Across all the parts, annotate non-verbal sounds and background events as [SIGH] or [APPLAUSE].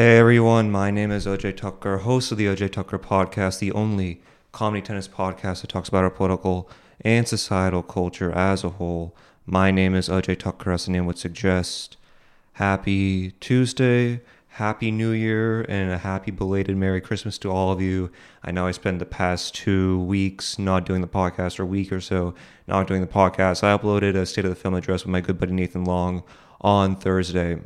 Hey everyone, my name is Ajay Thakkar, host of the Ajay Thakkar podcast, the only comedy tennis podcast that talks about our political and societal culture as a whole. My name is Ajay Thakkar, as the name would suggest. Happy Tuesday, Happy New Year, and a happy belated Merry Christmas to all of you. I know I spent the past two weeks not doing the podcast, or a week or so not doing the podcast. I uploaded a State of the Film address with my good buddy Nathan Long on Thursday.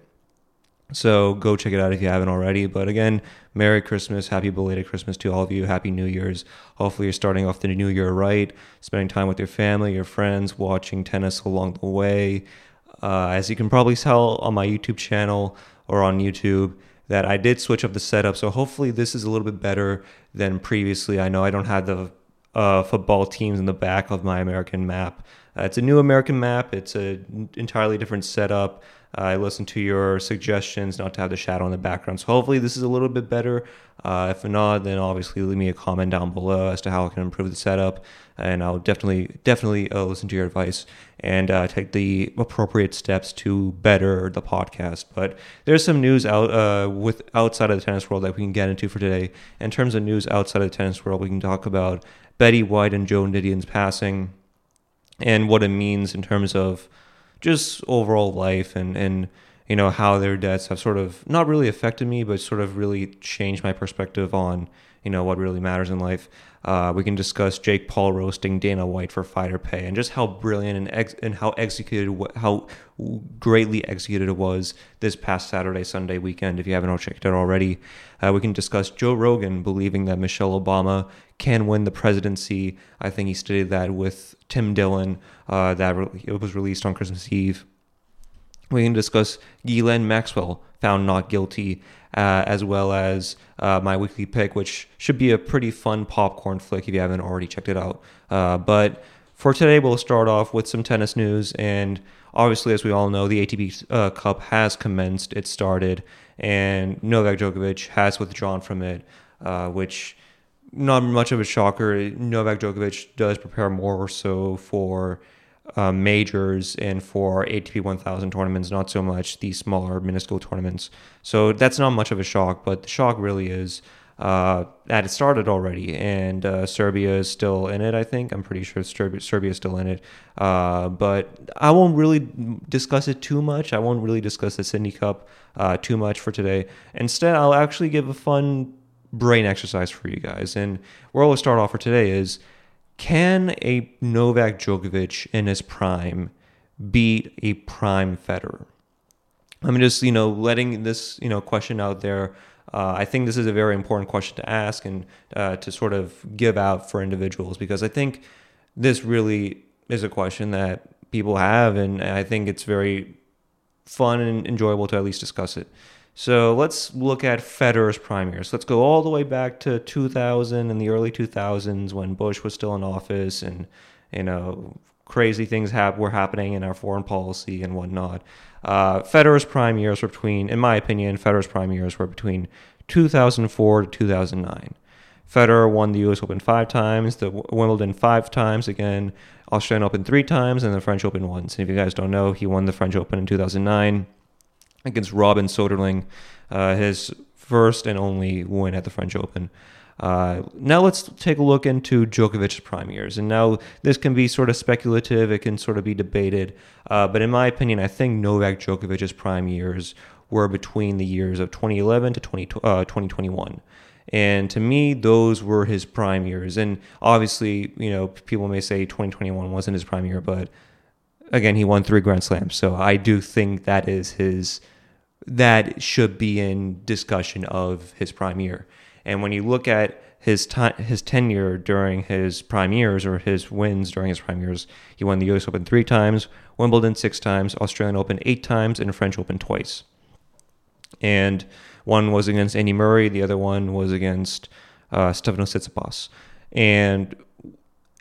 So go check it out if you haven't already. But again, Merry Christmas, Happy belated Christmas to all of you. Happy New Year's. Hopefully, you're starting off the new year right, spending time with your family, your friends, watching tennis along the way. Uh, as you can probably tell on my YouTube channel or on YouTube, that I did switch up the setup. So hopefully, this is a little bit better than previously. I know I don't have the uh, football teams in the back of my American map. Uh, it's a new American map. It's an entirely different setup. I listened to your suggestions not to have the shadow in the background. So hopefully this is a little bit better. Uh, if not, then obviously leave me a comment down below as to how I can improve the setup, and I'll definitely definitely uh, listen to your advice and uh, take the appropriate steps to better the podcast. But there's some news out uh, with outside of the tennis world that we can get into for today. In terms of news outside of the tennis world, we can talk about Betty White and Joan Didion's passing and what it means in terms of just overall life and and you know how their deaths have sort of not really affected me but sort of really changed my perspective on you know what really matters in life uh, we can discuss Jake Paul roasting Dana White for fighter pay and just how brilliant and ex- and how executed how greatly executed it was this past Saturday Sunday weekend. If you haven't all checked it already, uh, we can discuss Joe Rogan believing that Michelle Obama can win the presidency. I think he stated that with Tim Dillon. Uh, that re- it was released on Christmas Eve. We can discuss Ghislaine Maxwell found not guilty uh, as well as uh, my weekly pick, which should be a pretty fun popcorn flick if you haven't already checked it out. Uh, but for today, we'll start off with some tennis news. And obviously, as we all know, the ATP uh, Cup has commenced, it started, and Novak Djokovic has withdrawn from it, uh, which not much of a shocker. Novak Djokovic does prepare more so for uh, majors and for ATP 1000 tournaments, not so much the smaller minuscule tournaments. So that's not much of a shock, but the shock really is uh, that it started already, and uh, Serbia is still in it. I think I'm pretty sure Serbia, is still in it. Uh, but I won't really discuss it too much. I won't really discuss the Sydney Cup uh, too much for today. Instead, I'll actually give a fun brain exercise for you guys. And where we'll start off for today is can a Novak Djokovic in his prime beat a prime Federer? I'm just, you know, letting this, you know, question out there. Uh, I think this is a very important question to ask and uh, to sort of give out for individuals because I think this really is a question that people have, and I think it's very fun and enjoyable to at least discuss it. So let's look at Federer's prime years. Let's go all the way back to 2000 and the early 2000s when Bush was still in office and, you know, crazy things were happening in our foreign policy and whatnot. Uh, Federer's prime years were between, in my opinion, Federer's prime years were between 2004 to 2009. Federer won the U.S. Open five times, the Wimbledon five times, again, Australian Open three times, and the French Open once. And if you guys don't know, he won the French Open in 2009 against Robin Soderling, uh, his first and only win at the French Open. Uh, now let's take a look into Djokovic's prime years. And now this can be sort of speculative, it can sort of be debated. Uh, but in my opinion, I think Novak Djokovic's prime years were between the years of 2011 to 20, uh, 2021. And to me, those were his prime years. And obviously, you know, people may say 2021 wasn't his prime year, but again, he won three Grand Slams. So I do think that is his that should be in discussion of his prime year. And when you look at his time, his tenure during his prime years or his wins during his prime years, he won the U.S. Open three times, Wimbledon six times, Australian Open eight times, and French Open twice. And one was against Andy Murray, the other one was against uh, Stefanos Tsitsipas. And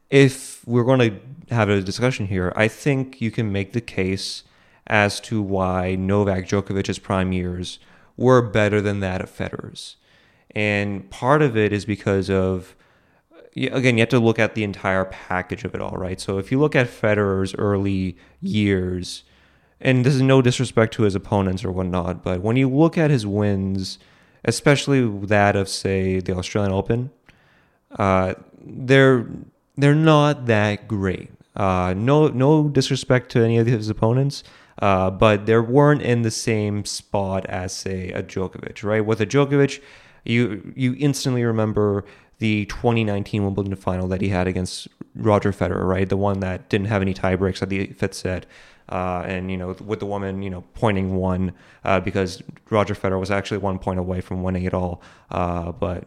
if we're going to have a discussion here, I think you can make the case as to why Novak Djokovic's prime years were better than that of Federer's. And part of it is because of, again, you have to look at the entire package of it all, right? So if you look at Federer's early years, and this is no disrespect to his opponents or whatnot, but when you look at his wins, especially that of say the Australian Open, uh, they're they're not that great. Uh, no no disrespect to any of his opponents, uh, but they weren't in the same spot as say a Djokovic, right? With a Djokovic, you you instantly remember the 2019 Wimbledon final that he had against Roger Federer, right? The one that didn't have any tie breaks at the fifth set. Uh, and you know, with the woman, you know, pointing one uh, because Roger Federer was actually one point away from winning it all, uh, but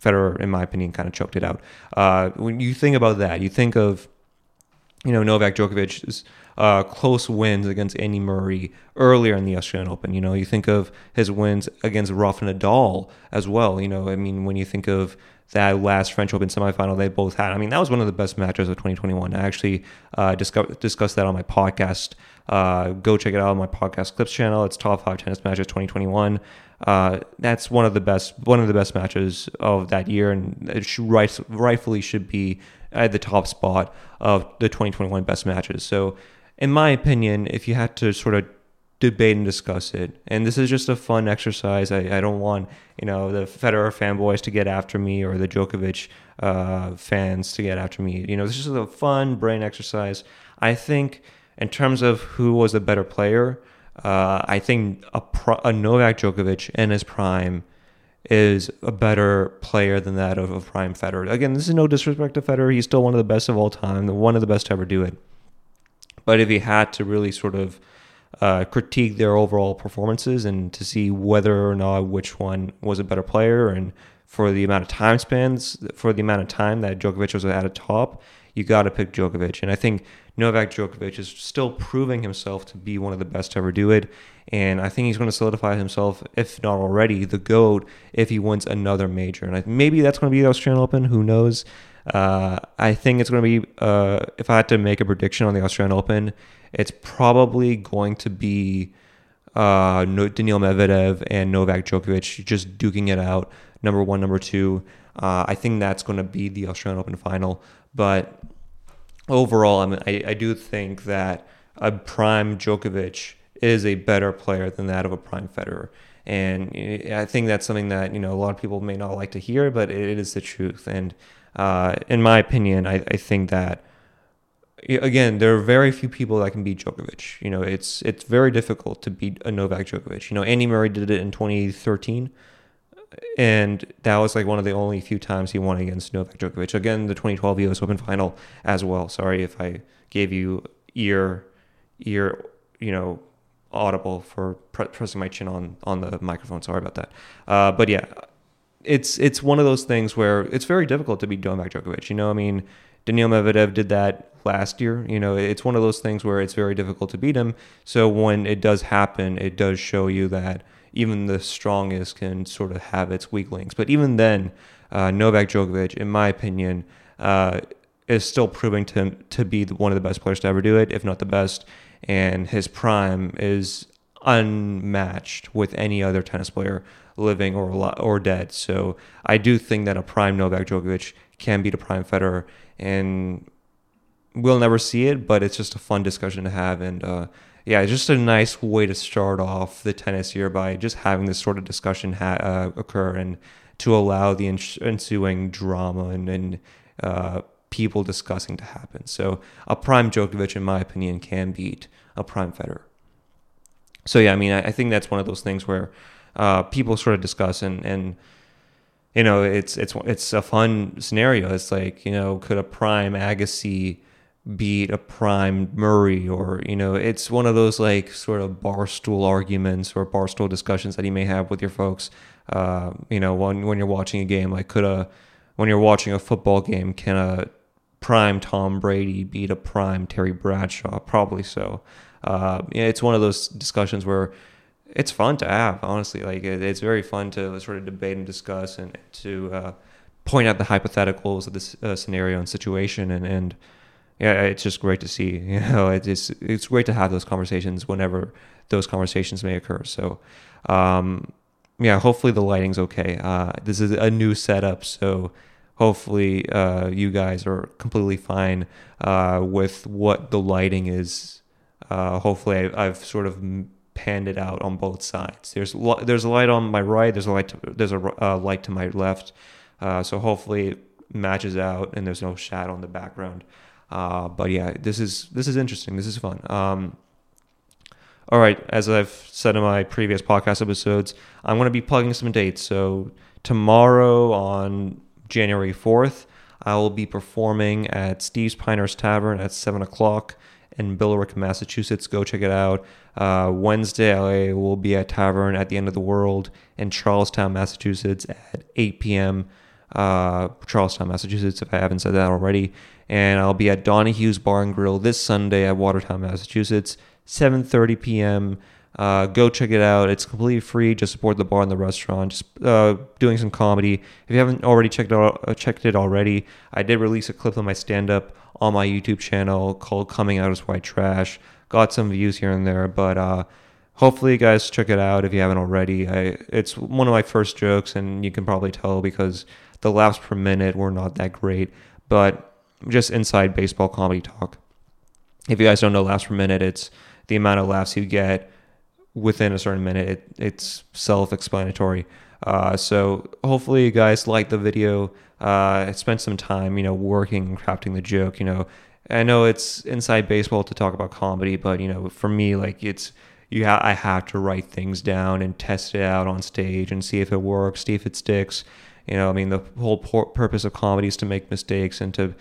Federer, in my opinion, kind of choked it out. Uh, when you think about that, you think of, you know, Novak Djokovic's uh, close wins against Andy Murray earlier in the Australian Open. You know, you think of his wins against Rafa Nadal as well. You know, I mean, when you think of that last French Open semifinal they both had. I mean, that was one of the best matches of 2021. I actually uh, discuss, discussed that on my podcast. Uh, go check it out on my podcast clips channel. It's top five tennis matches 2021. Uh, that's one of the best one of the best matches of that year, and it should, right, rightfully should be at the top spot of the 2021 best matches. So, in my opinion, if you had to sort of debate and discuss it. And this is just a fun exercise. I, I don't want, you know, the Federer fanboys to get after me or the Djokovic uh, fans to get after me. You know, this is a fun brain exercise. I think in terms of who was a better player, uh, I think a, pro- a Novak Djokovic in his prime is a better player than that of, of prime Federer. Again, this is no disrespect to Federer. He's still one of the best of all time, one of the best to ever do it. But if he had to really sort of uh, critique their overall performances and to see whether or not which one was a better player and for the amount of time spans, for the amount of time that Djokovic was at a top, you got to pick Djokovic. And I think Novak Djokovic is still proving himself to be one of the best to ever do it. And I think he's going to solidify himself, if not already, the GOAT if he wins another major. And I, maybe that's going to be the Australian Open. Who knows? Uh, I think it's going to be, uh, if I had to make a prediction on the Australian Open, it's probably going to be uh, Daniil Medvedev and Novak Djokovic just duking it out, number one, number two. Uh, I think that's going to be the Australian Open final. But overall, I mean, I, I do think that a prime Djokovic is a better player than that of a prime Federer. And I think that's something that you know a lot of people may not like to hear, but it is the truth. And uh, in my opinion, I, I think that again, there are very few people that can beat Djokovic. You know, it's it's very difficult to beat a Novak Djokovic. You know, Andy Murray did it in 2013, and that was like one of the only few times he won against Novak Djokovic. Again, the 2012 U.S. Open final as well. Sorry if I gave you ear ear you know audible for pre- pressing my chin on on the microphone. Sorry about that. Uh, but yeah, it's it's one of those things where it's very difficult to beat Novak Djokovic. You know, I mean, Daniil Medvedev did that last year. You know, it's one of those things where it's very difficult to beat him. So when it does happen, it does show you that even the strongest can sort of have its weak links. But even then, uh, Novak Djokovic, in my opinion, uh, is still proving to to be one of the best players to ever do it, if not the best. And his prime is unmatched with any other tennis player living or or dead. So I do think that a prime Novak Djokovic can beat a prime Federer, and we'll never see it, but it's just a fun discussion to have. And uh, yeah, just a nice way to start off the tennis year by just having this sort of discussion ha- uh, occur and to allow the ensuing drama and, and uh, people discussing to happen. So a prime Djokovic, in my opinion, can beat a prime Federer. So yeah, I mean, I, I think that's one of those things where uh, people sort of discuss and and you know it's it's it's a fun scenario. It's like you know, could a prime Agassi beat a prime Murray, or you know, it's one of those like sort of barstool arguments or barstool discussions that you may have with your folks. Uh, you know, when when you're watching a game, like could a when you're watching a football game, can a prime Tom Brady beat a prime Terry Bradshaw? Probably so. Uh, it's one of those discussions where it's fun to have, honestly. Like it, it's very fun to sort of debate and discuss and to uh, point out the hypotheticals of this uh, scenario and situation and and yeah, it's just great to see. [LAUGHS] You know, it's it's great to have those conversations whenever those conversations may occur. So, um, yeah, hopefully the lighting's okay. Uh, this is a new setup, so hopefully uh, you guys are completely fine uh, with what the lighting is. Uh, hopefully, I, have sort of panned it out on both sides. There's there's a light on my right. There's a light. To, there's a uh, light to my left. Uh, so hopefully it matches out and there's no shadow in the background. Uh, but yeah, this is this is interesting. This is fun. Um, all right, as I've said in my previous podcast episodes, I'm going to be plugging some dates. So tomorrow on January 4th, I will be performing at Steve's Pinehurst Tavern at 7 o'clock in Billerica, Massachusetts. Go check it out. Uh, Wednesday, I will be at Tavern at the End of the World in Charlestown, Massachusetts at 8 p.m. Uh, Charlestown, Massachusetts, if I haven't said that already. And I'll be at Donahue's Bar and Grill this Sunday at Watertown, Massachusetts, 7.30 p.m. Uh, go check it out. It's completely free. Just support the bar and the restaurant. Just uh, doing some comedy. If you haven't already checked it out, uh, checked it already, I did release a clip of my stand-up on my YouTube channel called "Coming Out as White Trash." Got some views here and there, but uh, hopefully you guys check it out if you haven't already. I, it's one of my first jokes, and you can probably tell because the laughs per minute were not that great, but just inside baseball comedy talk. If you guys don't know laughs per minute, it's the amount of laughs you get within a certain minute. It, it's self-explanatory. Uh, so hopefully you guys like the video. Uh, spent some time, you know, working and crafting the joke. You know, I know it's inside baseball to talk about comedy, but you know, for me, like it's you. Ha- I have to write things down and test it out on stage and see if it works, see if it sticks. You know, I mean, the whole por- purpose of comedy is to make mistakes and to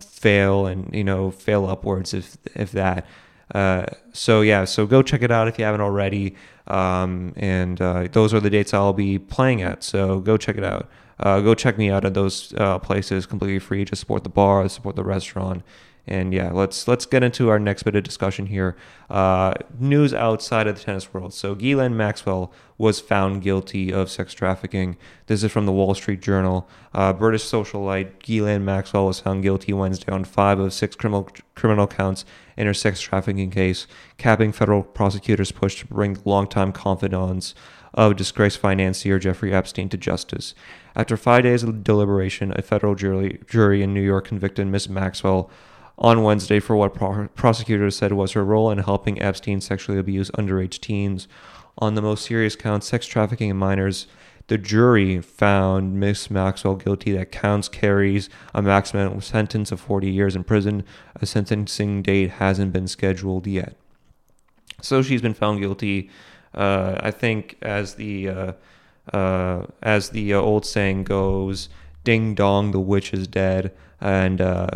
fail and you know fail upwards if if that. Uh, so yeah, so go check it out if you haven't already. Um, and uh, those are the dates I'll be playing at. So go check it out. Uh, go check me out at those uh, places completely free. Just support the bar, support the restaurant, and yeah, let's let's get into our next bit of discussion here. Uh, news outside of the tennis world. So Ghislaine Maxwell was found guilty of sex trafficking. This is from the Wall Street Journal. Uh, British socialite Ghislaine Maxwell was found guilty Wednesday on five of six criminal criminal counts in her sex trafficking case, capping federal prosecutors' push to bring longtime confidants of disgraced financier Jeffrey Epstein to justice. After five days of deliberation, a federal jury, jury in New York convicted Miss Maxwell on Wednesday for what pro- prosecutors said was her role in helping Epstein sexually abuse underage teens. On the most serious counts, sex trafficking in minors, the jury found Miss Maxwell guilty that counts carries a maximum sentence of 40 years in prison. A sentencing date hasn't been scheduled yet. So she's been found guilty. Uh, I think, as the uh, uh, as the uh, old saying goes, "Ding dong, the witch is dead." And uh,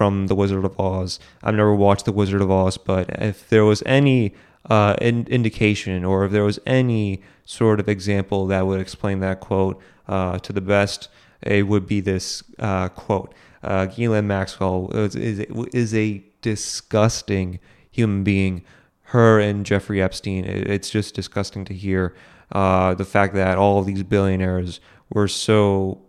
from The Wizard of Oz. I've never watched The Wizard of Oz, but if there was any uh, in- indication or if there was any sort of example that would explain that quote uh, to the best, it would be this uh, quote. Uh, Ghislaine Maxwell is, is, is a disgusting human being. Her and Jeffrey Epstein, it's just disgusting to hear uh, the fact that all of these billionaires were so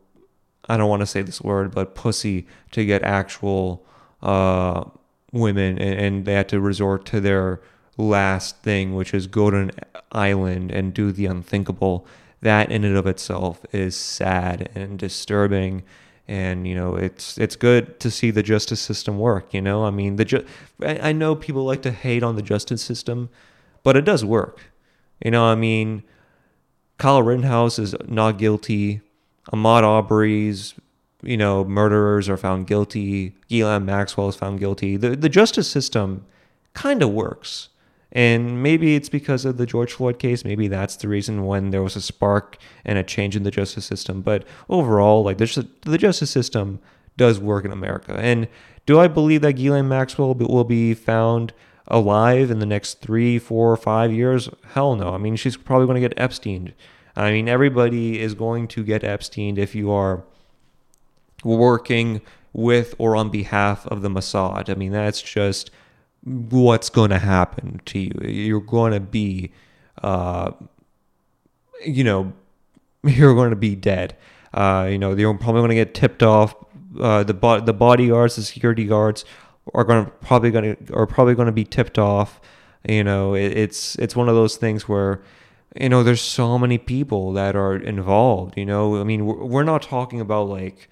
I don't want to say this word, but pussy to get actual uh, women, and, and, they had to resort to their last thing, which is go to an island and do the unthinkable. That in and of itself is sad and disturbing, and you know it's it's good to see the justice system work. You know, I mean the ju- I know people like to hate on the justice system, but it does work. You know, I mean, Kyle Rittenhouse is not guilty Ahmaud Arbery's, you know, murderers are found guilty. Ghislaine Maxwell is found guilty. The the justice system kind of works. And maybe it's because of the George Floyd case. Maybe that's the reason when there was a spark and a change in the justice system. But overall, like the, the justice system does work in America. And do I believe that Ghislaine Maxwell will be found alive in the next three, four, five years? Hell no. I mean, she's probably going to get Epstein. I mean, everybody is going to get Epstein if you are working with or on behalf of the Mossad. I mean, that's just what's going to happen to you. You're going to be, uh, you know, [LAUGHS] you're going to be dead. Uh, you know, you're probably going to get tipped off. Uh, the bo- the bodyguards, the security guards are going to probably going to are probably going to be tipped off. You know, it, it's it's one of those things where you know there's so many people that are involved you know i mean we're, not talking about like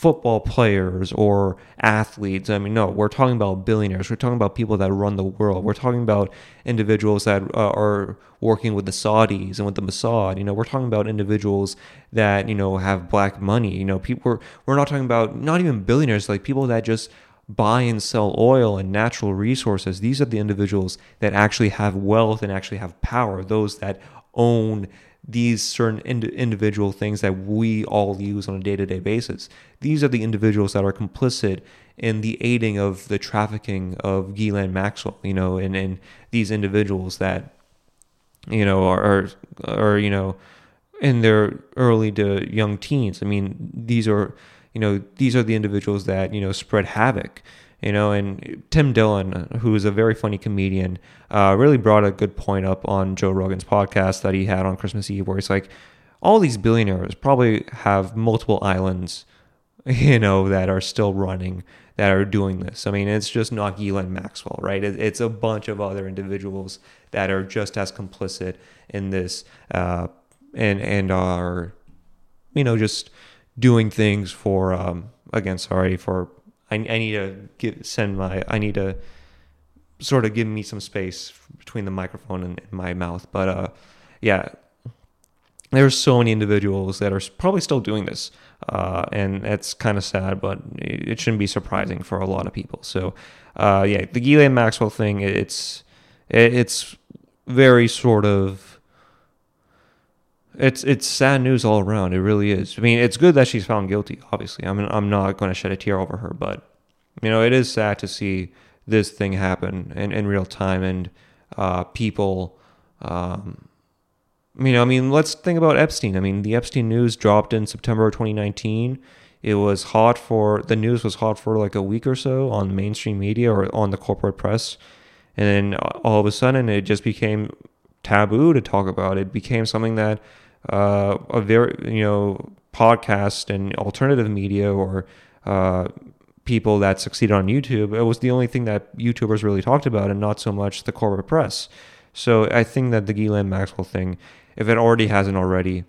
football players or athletes. I mean, no, we're talking about billionaires. We're talking about people that run the world. We're talking about individuals that uh, are working with the Saudis and with the Mossad. You know, we're talking about individuals that you know have black money. You know, people. We're, we're not talking about not even billionaires, like people that just buy and sell oil and natural resources. These are the individuals that actually have wealth and actually have power. Those that own these certain ind- individual things that we all use on a day-to-day basis. These are the individuals that are complicit in the aiding of the trafficking of Ghislaine Maxwell, you know, and, and these individuals that, you know, are, are, are, you know, in their early to young teens. I mean, these are, you know, these are the individuals that, you know, spread havoc you know and tim dillon who is a very funny comedian uh, really brought a good point up on joe rogan's podcast that he had on christmas eve where he's like all these billionaires probably have multiple islands [LAUGHS] you know that are still running that are doing this. I mean it's just not Ghislaine maxwell right? It's a bunch of other individuals that are just as complicit in this uh, and and are you know just doing things for um, again sorry for I, I need to give, send my, I need to sort of give me some space between the microphone and, and my mouth. But uh, yeah, there's so many individuals that are probably still doing this. Uh, and it's kind of sad, but it shouldn't be surprising for a lot of people. So, uh, yeah, the Ghislaine Maxwell thing, it's, it's very sort of, it's it's sad news all around. It really is. I mean, it's good that she's found guilty. Obviously, I mean, I'm not going to shed a tear over her, but you know, it is sad to see this thing happen in, in real time and uh, people. Um, you know, I mean, let's think about Epstein. I mean, the Epstein news dropped in September 2019. It was hot for the news was hot for like a week or so on mainstream media or on the corporate press, and then all of a sudden it just became taboo to talk about. It became something that uh, a very you know podcast and alternative media or uh, people that succeeded on YouTube. It was the only thing that YouTubers really talked about, and not so much the corporate press. So I think that the Ghislaine Maxwell thing, if it already hasn't already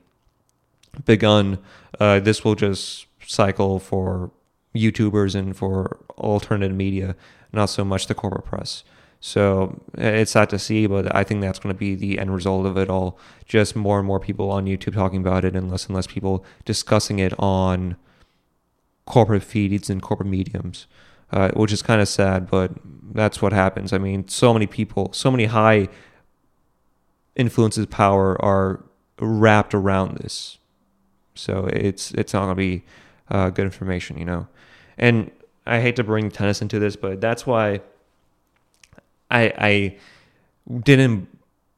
begun, uh, this will just cycle for YouTubers and for alternative media, not so much the corporate press. So it's sad to see, but I think that's going to be the end result of it all. Just more and more people on YouTube talking about it, and less and less people discussing it on corporate feeds and corporate mediums, uh, which is kind of sad, but that's what happens. I mean, so many people, so many high influences, power are wrapped around this. So it's it's not going to be uh, good information, you know. And I hate to bring tennis into this, but that's why I I didn't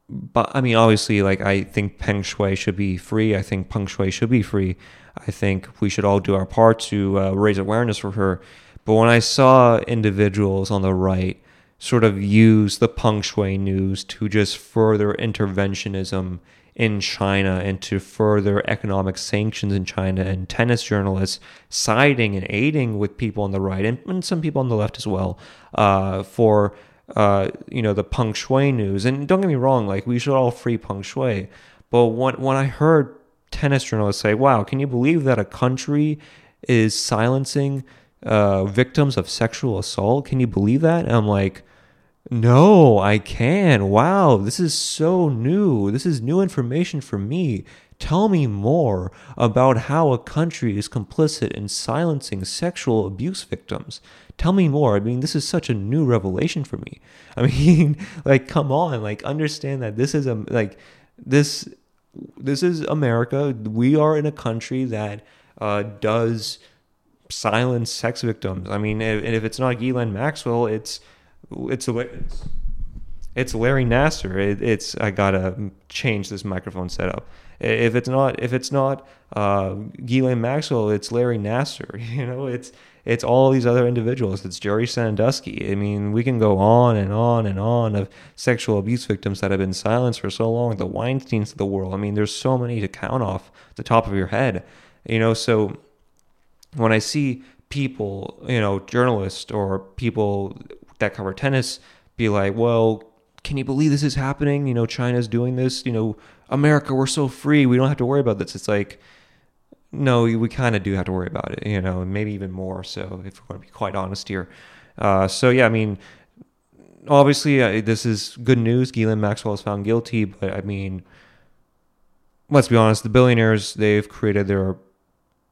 but I mean obviously like I think Peng Shuai should be free. I think Peng Shuai should be free. I think we should all do our part to uh, raise awareness for her. But when I saw individuals on the right sort of use the Peng Shuai news to just further interventionism in China and to further economic sanctions in China, and tennis journalists siding and aiding with people on the right and, and some people on the left as well uh, for uh, you know, the Peng Shuai news. And don't get me wrong, like we should all free Peng Shuai. But when when I heard tennis journalists say, "Wow, can you believe that a country is silencing uh, victims of sexual assault? Can you believe that?" And I'm like, "No, I can. Wow, this is so new. This is new information for me." Tell me more about how a country is complicit in silencing sexual abuse victims. Tell me more. I mean, this is such a new revelation for me. [LAUGHS] I mean, like, come on, like, understand that this is a like this this is America. We are in a country that uh, does silence sex victims. I mean, if, if it's not Ghislaine Maxwell, it's it's it's, it's Larry Nassar. It, it's I gotta change this microphone setup. If it's not if it's not uh, Ghislaine Maxwell, it's Larry Nassar. [LAUGHS] You know, it's it's all these other individuals. It's Jerry Sandusky. I mean, we can go on and on and on of sexual abuse victims that have been silenced for so long. The Weinsteins of the world. I mean, there's so many to count off the top of your head. You know, so when I see people, you know, journalists or people that cover tennis be like, well, can you believe this is happening? You know, China's doing this. You know, America, we're so free. We don't have to worry about this. It's like, no, we kind of do have to worry about it, you know, and maybe even more so if we're going to be quite honest here. Uh, so, yeah, I mean, obviously, uh, this is good news. Ghislaine Maxwell is found guilty, but I mean, let's be honest, the billionaires, they've created their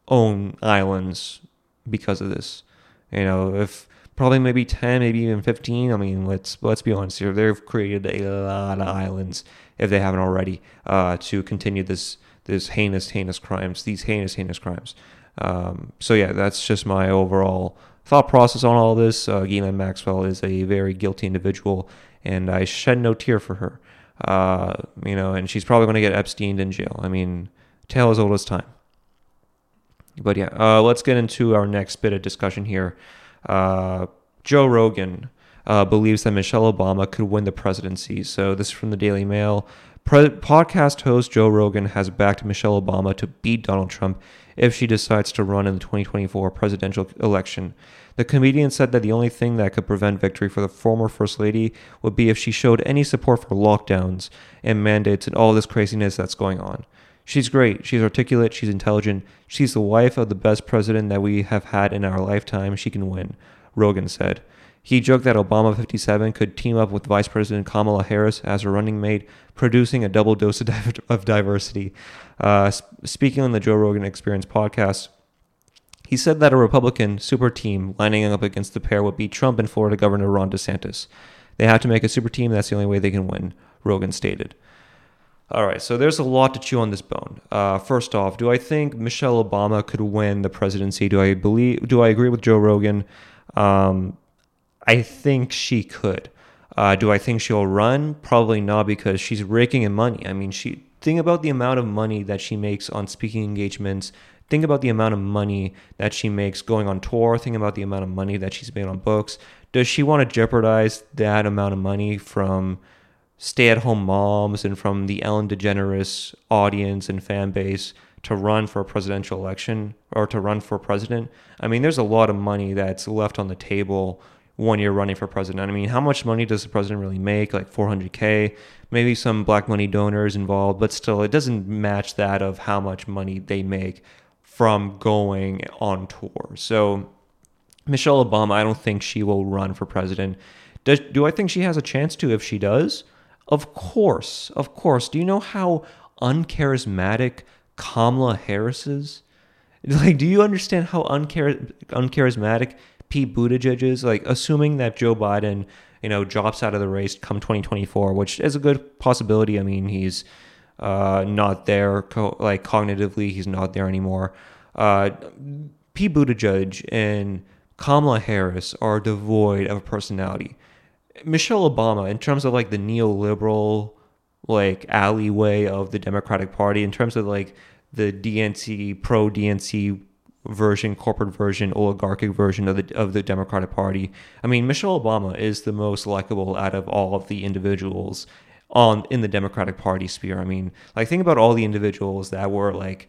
own islands because of this. You know, if probably maybe 10, maybe even 15, I mean, let's let's be honest here, they've created a lot of islands if they haven't already uh, to continue this this heinous heinous crimes, these heinous heinous crimes. Um, so yeah, that's just my overall thought process on all this. Uh, Ghislaine Maxwell is a very guilty individual, and I shed no tear for her. Uh, you know, and she's probably going to get Epstein in jail. I mean, tale as old as time. But yeah, uh, let's get into our next bit of discussion here. Uh, Joe Rogan uh, believes that Michelle Obama could win the presidency. So this is from the Daily Mail. Podcast host Joe Rogan has backed Michelle Obama to beat Donald Trump if she decides to run in the 2024 presidential election. The comedian said that the only thing that could prevent victory for the former First Lady would be if she showed any support for lockdowns and mandates and all this craziness that's going on. She's great. She's articulate. She's intelligent. She's the wife of the best president that we have had in our lifetime. She can win, Rogan said. He joked that Obama 57 could team up with Vice President Kamala Harris as her running mate, producing a double dose of diversity. Uh, speaking on the Joe Rogan Experience podcast, he said that a Republican super team lining up against the pair would beat Trump and Florida Governor Ron DeSantis. They have to make a super team. That's the only way they can win, Rogan stated. All right, so there's a lot to chew on this bone. Uh, first off, do I think Michelle Obama could win the presidency? Do I believe? Do I agree with Joe Rogan? Um, I think she could. Uh, do I think she'll run? Probably not because she's raking in money. I mean, she think about the amount of money that she makes on speaking engagements. Think about the amount of money that she makes going on tour. Think about the amount of money that she's made on books. Does she want to jeopardize that amount of money from stay at home moms and from the Ellen DeGeneres audience and fan base to run for a presidential election or to run for president. I mean, there's a lot of money that's left on the table when you're running for president. I mean, how much money does the president really make? Like 400K, maybe some black money donors involved, but still, it doesn't match that of how much money they make from going on tour. So, Michelle Obama, I don't think she will run for president. Does, do I think she has a chance to if she does? Of course, of course. Do you know how uncharismatic Kamala Harris is? Like, do you understand how unchar- uncharismatic Pete Buttigieg is? Like, assuming that Joe Biden, you know, drops out of the race come 2024, which is a good possibility. I mean, he's uh, not there, co- like cognitively, he's not there anymore. Uh, Pete Buttigieg and Kamala Harris are devoid of personality. Michelle Obama, in terms of like the neoliberal like alleyway of the Democratic Party, in terms of like the DNC pro DNC version, corporate version, oligarchic version of the of the Democratic Party. I mean, Michelle Obama is the most likable out of all of the individuals on in the Democratic Party sphere. I mean, like think about all the individuals that were like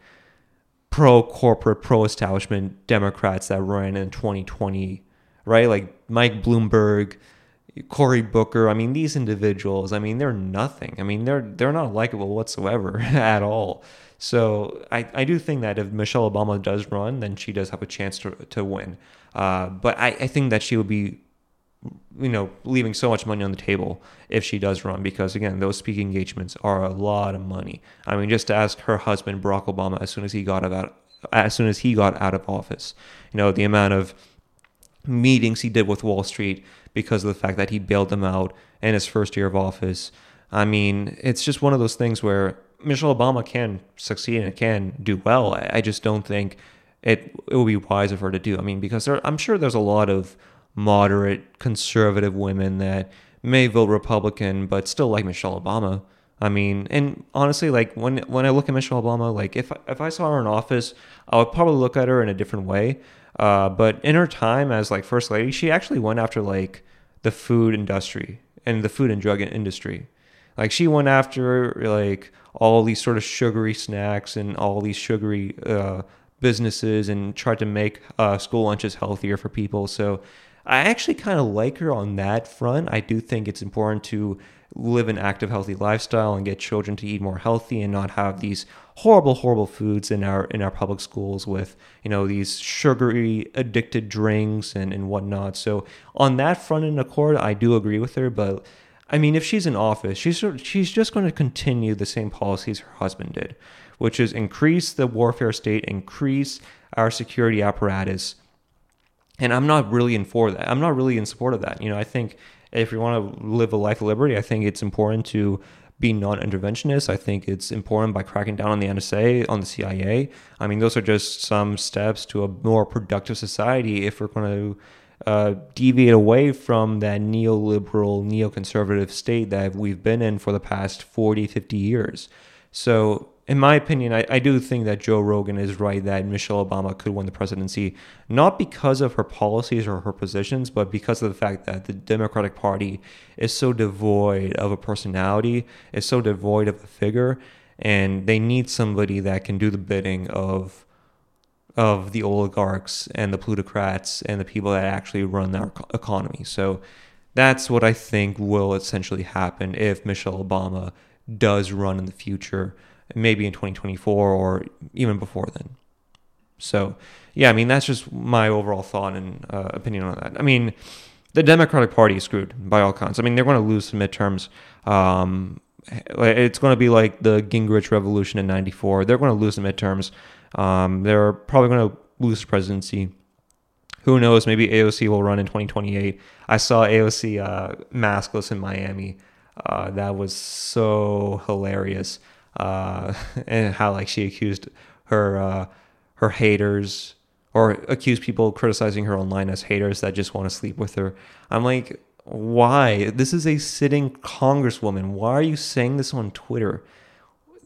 pro corporate, pro establishment Democrats that ran in 2020, right? Like Mike Bloomberg, Cory Booker. I mean, these individuals. I mean, they're nothing. I mean, they're they're not likable whatsoever [LAUGHS] at all. So I, I do think that if Michelle Obama does run, then she does have a chance to to win. Uh, but I, I think that she would be, you know, leaving so much money on the table if she does run because again, those speaking engagements are a lot of money. I mean, just to ask her husband Barack Obama as soon as he got out as soon as he got out of office. You know, the amount of meetings he did with Wall Street because of the fact that he bailed them out in his first year of office. I mean, it's just one of those things where Michelle Obama can succeed and can do well. I just don't think it it would be wise of her to do. I mean, because there, I'm sure there's a lot of moderate conservative women that may vote Republican but still like Michelle Obama. I mean, and honestly, like when when I look at Michelle Obama, like if if I saw her in office, I would probably look at her in a different way. Uh, but in her time as like first lady, she actually went after like the food industry and the food and drug industry. Like she went after like all these sort of sugary snacks and all these sugary uh, businesses and tried to make uh, school lunches healthier for people. So I actually kind of like her on that front. I do think it's important to live an active, healthy lifestyle and get children to eat more healthy and not have these horrible, horrible foods in our in our public schools with you know these sugary addicted drinks and and whatnot. So on that front and accord, I do agree with her, but. I mean, if she's in office, she's she's just going to continue the same policies her husband did, which is increase the warfare state, increase our security apparatus, and I'm not really in for that. I'm not really in support of that. You know, I think if you want to live a life of liberty, I think it's important to be non-interventionist. I think it's important by cracking down on the NSA, on the CIA. I mean, those are just some steps to a more productive society if we're going to uh, deviate away from that neoliberal, neoconservative state that we've been in for the past 40, 50 years. So in my opinion, I, I do think that Joe Rogan is right that Michelle Obama could win the presidency, not because of her policies or her positions, but because of the fact that the Democratic Party is so devoid of a personality, is so devoid of a figure, and they need somebody that can do the bidding of of the oligarchs and the plutocrats and the people that actually run our economy. So that's what I think will essentially happen if Michelle Obama does run in the future maybe in 2024 or even before then. So, yeah, I mean, that's just my overall thought and uh, opinion on that. I mean, the Democratic Party is screwed by all counts. I mean, they're going to lose the midterms. Um, it's going to be like the Gingrich Revolution in '94. They're going to lose the midterms. Um, they're probably going to lose the presidency. Who knows? Maybe AOC will run in 2028. I saw AOC uh, maskless in Miami. Uh, that was so hilarious uh, [LAUGHS] and how like she accused her uh, her haters or accused people criticizing her online as haters that just want to sleep with her. I'm like, why? This is a sitting congresswoman. Why are you saying this on Twitter?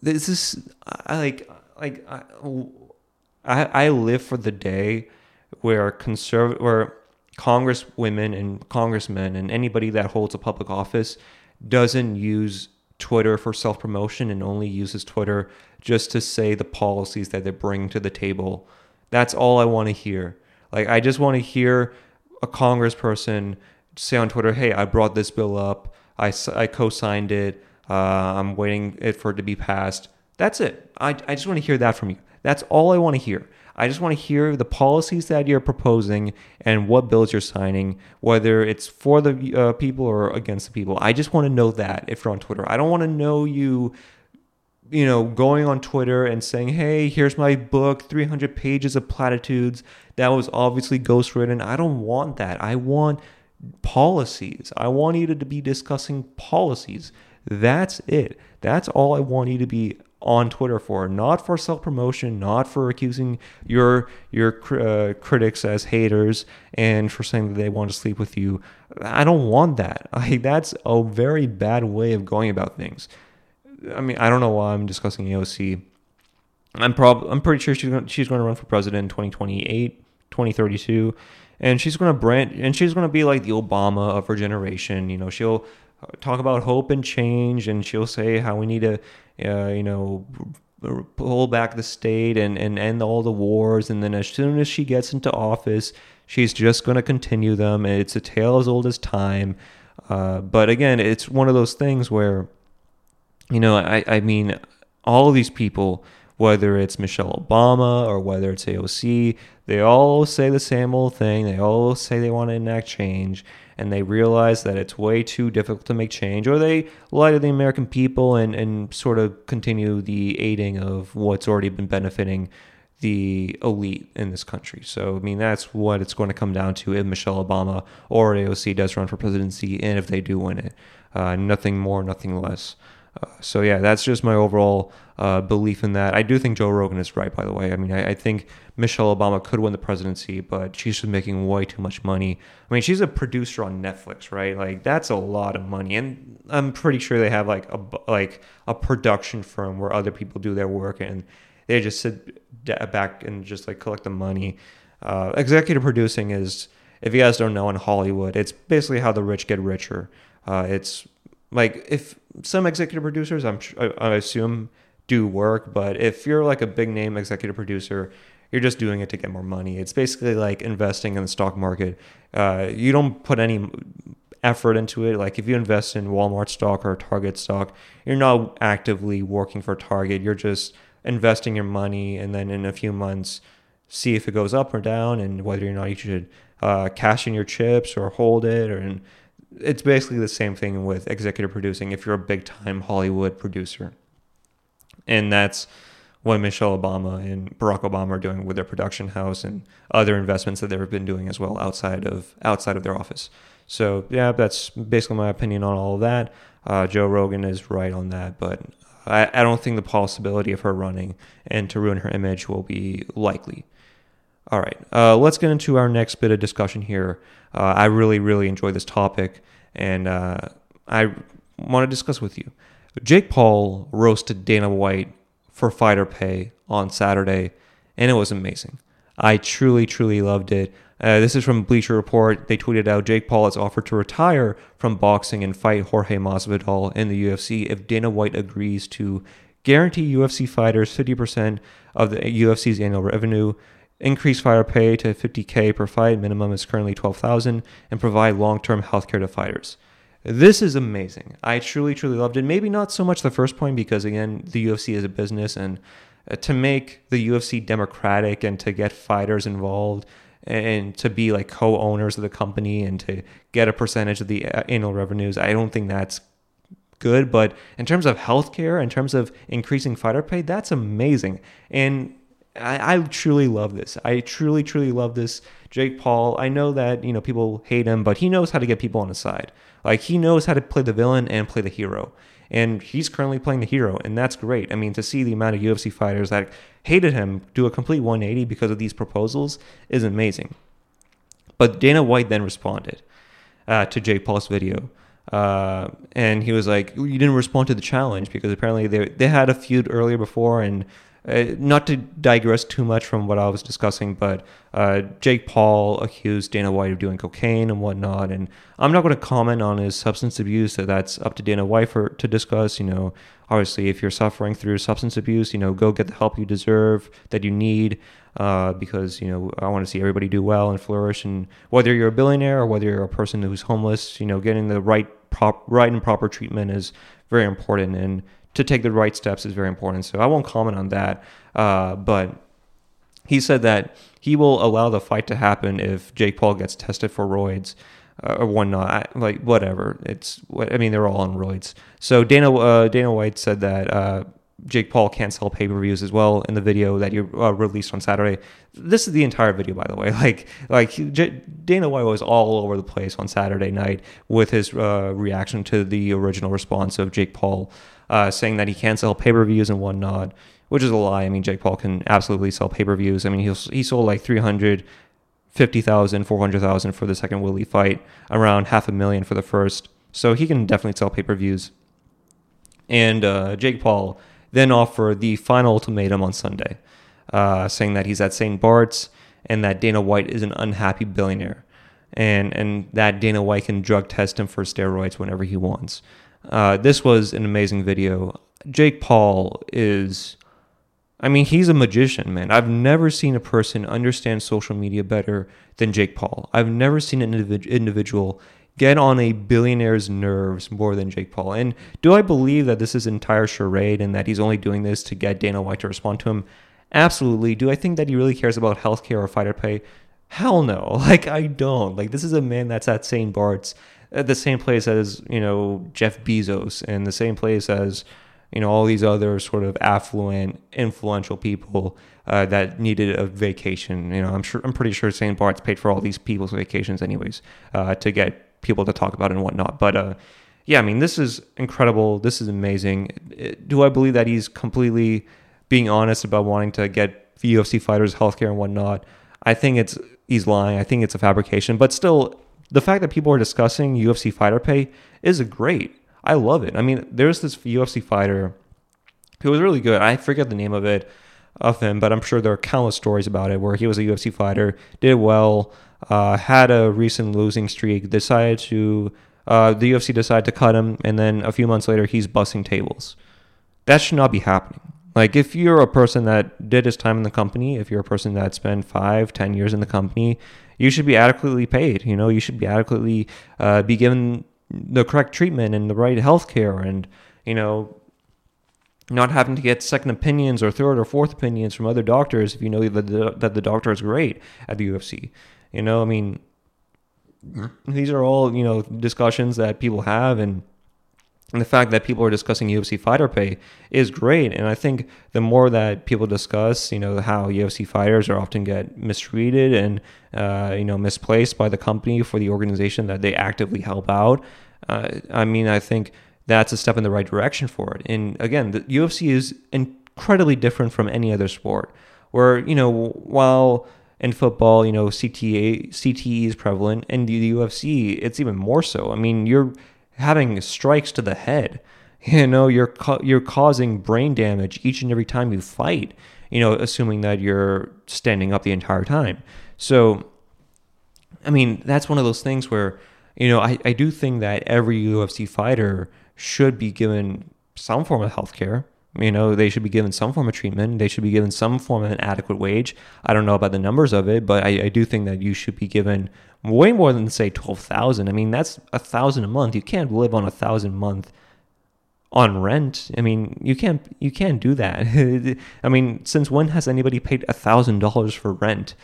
This is I like like I I, live for the day where conserv where congresswomen and congressmen and anybody that holds a public office doesn't use Twitter for self promotion and only uses Twitter just to say the policies that they bring to the table. That's all I want to hear. Like, I just want to hear a congressperson say on Twitter, hey, I brought this bill up, I, I co signed it, uh, I'm waiting it for it to be passed. That's it. I, I just want to hear that from you. That's all I want to hear. I just want to hear the policies that you're proposing and what bills you're signing, whether it's for the uh, people or against the people. I just want to know that if you're on Twitter. I don't want to know you you know, going on Twitter and saying, "Hey, here's my book, 300 pages of platitudes." That was obviously ghostwritten. I don't want that. I want policies. I want you to be discussing policies. That's it. That's all I want you to be on Twitter for, not for self promotion, not for accusing your your uh, critics as haters and for saying that they want to sleep with you. I don't want that. [LAUGHS] Like that's a very bad way of going about things. I mean, I don't know why I'm discussing AOC. I'm prob I'm pretty sure she's going she's going to run for president in 2028, 2032, and she's going to brand and she's going to be like the Obama of her generation. You know, she'll talk about hope and change, and she'll say how we need to, uh, you know, pull back the state and, and end all the wars. And then as soon as she gets into office, she's just going to continue them. It's a tale as old as time. Uh, but again, it's one of those things where, you know, I, I mean, all of these people, whether it's Michelle Obama or whether it's AOC, they all say the same old thing. They all say they want to enact change and they realize that it's way too difficult to make change, or they lie to the American people and, and sort of continue the aiding of what's already been benefiting the elite in this country. So, I mean, that's what it's going to come down to if Michelle Obama or AOC does run for presidency and if they do win it. Uh, nothing more, nothing less. Uh, so yeah, that's just my overall uh, belief in that. I do think Joe Rogan is right, by the way. I mean, I, I, think Michelle Obama could win the presidency, but she's just making way too much money. I mean, she's a producer on Netflix, right? Like that's a lot of money, and I'm pretty sure they have like a like a production firm where other people do their work, and they just sit back and just like collect the money. Uh, executive producing is, if you guys don't know, in Hollywood, it's basically how the rich get richer. Uh, it's like if some executive producers, I'm I assume do work, but if you're like a big name executive producer, you're just doing it to get more money. It's basically like investing in the stock market. Uh, you don't put any effort into it. Like if you invest in Walmart stock or Target stock, you're not actively working for Target. You're just investing your money, and then in a few months, see if it goes up or down, and whether or not you should uh, cash in your chips or hold it. Or and it's basically the same thing with executive producing. If you're a big time Hollywood producer, and that's what Michelle Obama and Barack Obama are doing with their production house and other investments that they've been doing as well outside of outside of their office. So yeah, that's basically my opinion on all of that. Uh, Joe Rogan is right on that, but I, I don't think the possibility of her running and to ruin her image will be likely. All right, uh, let's get into our next bit of discussion here. Uh, I really, really enjoy this topic, and uh, I want to discuss with you. Jake Paul roasted Dana White for fighter pay on Saturday, and it was amazing. I truly, truly loved it. Uh, this is from Bleacher Report. They tweeted out Jake Paul has offered to retire from boxing and fight Jorge Masvidal in the UFC if Dana White agrees to guarantee UFC fighters 50% of the UFC's annual revenue, increase fighter pay to 50k per fight, minimum is currently 12,000, and provide long-term healthcare to fighters. This is amazing. I truly, truly loved it. Maybe not so much the first point because again, the UFC is a business and uh, to make the UFC democratic and to get fighters involved and to be like co-owners of the company and to get a percentage of the uh, annual revenues. I don't think that's good, but in terms of healthcare, in terms of increasing fighter pay, that's amazing. And I, I, truly love this. I truly, truly love this. Jake Paul, I know that, you know, people hate him, but he knows how to get people on his side. Like he knows how to play the villain and play the hero and he's currently playing the hero, and that's great. I mean, to see the amount of UFC fighters that hated him do a complete 180 because of these proposals is amazing. But Dana White then responded uh, to Jake Paul's video. Uh, and he was like, "You didn't respond to the challenge because apparently they they had a feud earlier before, and uh, not to digress too much from what I was discussing, but uh, Jake Paul accused Dana White of doing cocaine and whatnot, and I'm not going to comment on his substance abuse. So that's up to Dana White for, to discuss. You know, obviously, if you're suffering through substance abuse, you know, go get the help you deserve that you need, uh, because you know I want to see everybody do well and flourish. And whether you're a billionaire or whether you're a person who's homeless, you know, getting the right prop, right and proper treatment is very important. And to take the right steps is very important. So I won't comment on that. Uh, but he said that he will allow the fight to happen if Jake Paul gets tested for roids uh, or whatnot. I, like whatever. It's I mean they're all on roids. So Dana uh, Dana White said that uh, Jake Paul can't sell pay per views as well in the video that you uh, released on Saturday. This is the entire video, by the way. [LAUGHS] Like, like J- Dana White was all over the place on Saturday night with his uh, reaction to the original response of Jake Paul uh, saying that he can't sell pay per views and whatnot, which is a lie. I mean, Jake Paul can absolutely sell pay per views. I mean, he he sold like 350,000, 400,000 for the second Woodley fight, around half a million for the first. So he can definitely sell pay per views. And uh, Jake Paul then offered the final ultimatum on Sunday, uh, saying that he's at St. Bart's and that Dana White is an unhappy billionaire. And, and that Dana White can drug test him for steroids whenever he wants. Uh, this was an amazing video. Jake Paul is, I mean, he's a magician, man. I've never seen a person understand social media better than Jake Paul. I've never seen an individual get on a billionaire's nerves more than Jake Paul. And do I believe that this is entire charade and that he's only doing this to get Dana White to respond to him? Absolutely. Do I think that he really cares about healthcare or fighter pay? Hell no. [LAUGHS] Like I don't. Like this is a man that's at St. Bart's at the same place as you know Jeff Bezos and the same place as you know all these other sort of affluent, influential people uh, that needed a vacation. You know, I'm sure I'm pretty sure St. Bart's paid for all these people's vacations anyways uh, to get people to talk about and whatnot. But uh, yeah, I mean, this is incredible. This is amazing. Do I believe that he's completely being honest about wanting to get UFC fighters healthcare and whatnot? I think it's he's lying. I think it's a fabrication, but still the fact that people are discussing UFC fighter pay is great. I love it. I mean, there's this UFC fighter who was really good. I forget the name of it of him, but I'm sure there are countless stories about it where he was a UFC fighter, did well, uh, had a recent losing streak, decided to uh, the UFC decided to cut him, and then a few months later he's busting tables. That should not be happening. Like if you're a person that did his time in the company, if you're a person that spent five, ten years in the company, you should be adequately paid. You know, you should be adequately uh, be given the correct treatment and the right health care and, you know, not having to get second opinions or third or fourth opinions from other doctors if you know that the, that the doctor is great at the UFC. You know, I mean, these are all, you know, discussions that people have and and the fact that people are discussing UFC fighter pay is great. And I think the more that people discuss, you know, how UFC fighters are often get mistreated and, uh, you know, misplaced by the company for the organization that they actively help out. Uh, I mean, I think that's a step in the right direction for it. And again, the UFC is incredibly different from any other sport where, you know, while in football, you know, CTA, CTE is prevalent and the UFC, it's even more so. I mean, you're, having strikes to the head. [LAUGHS] You know, you're you're causing brain damage each and every time you fight. You know, assuming that you're standing up the entire time. So, I mean, that's one of those things where you know I, I do think that every UFC fighter should be given some form of health care. You know, they should be given some form of treatment. They should be given some form of an adequate wage. I don't know about the numbers of it, but I, I do think that you should be given way more than say twelve thousand. I mean, that's a thousand a month. You can't live on a thousand month on rent. I mean, you can't you can't do that. [LAUGHS] I mean, since when has anybody paid a thousand dollars for rent?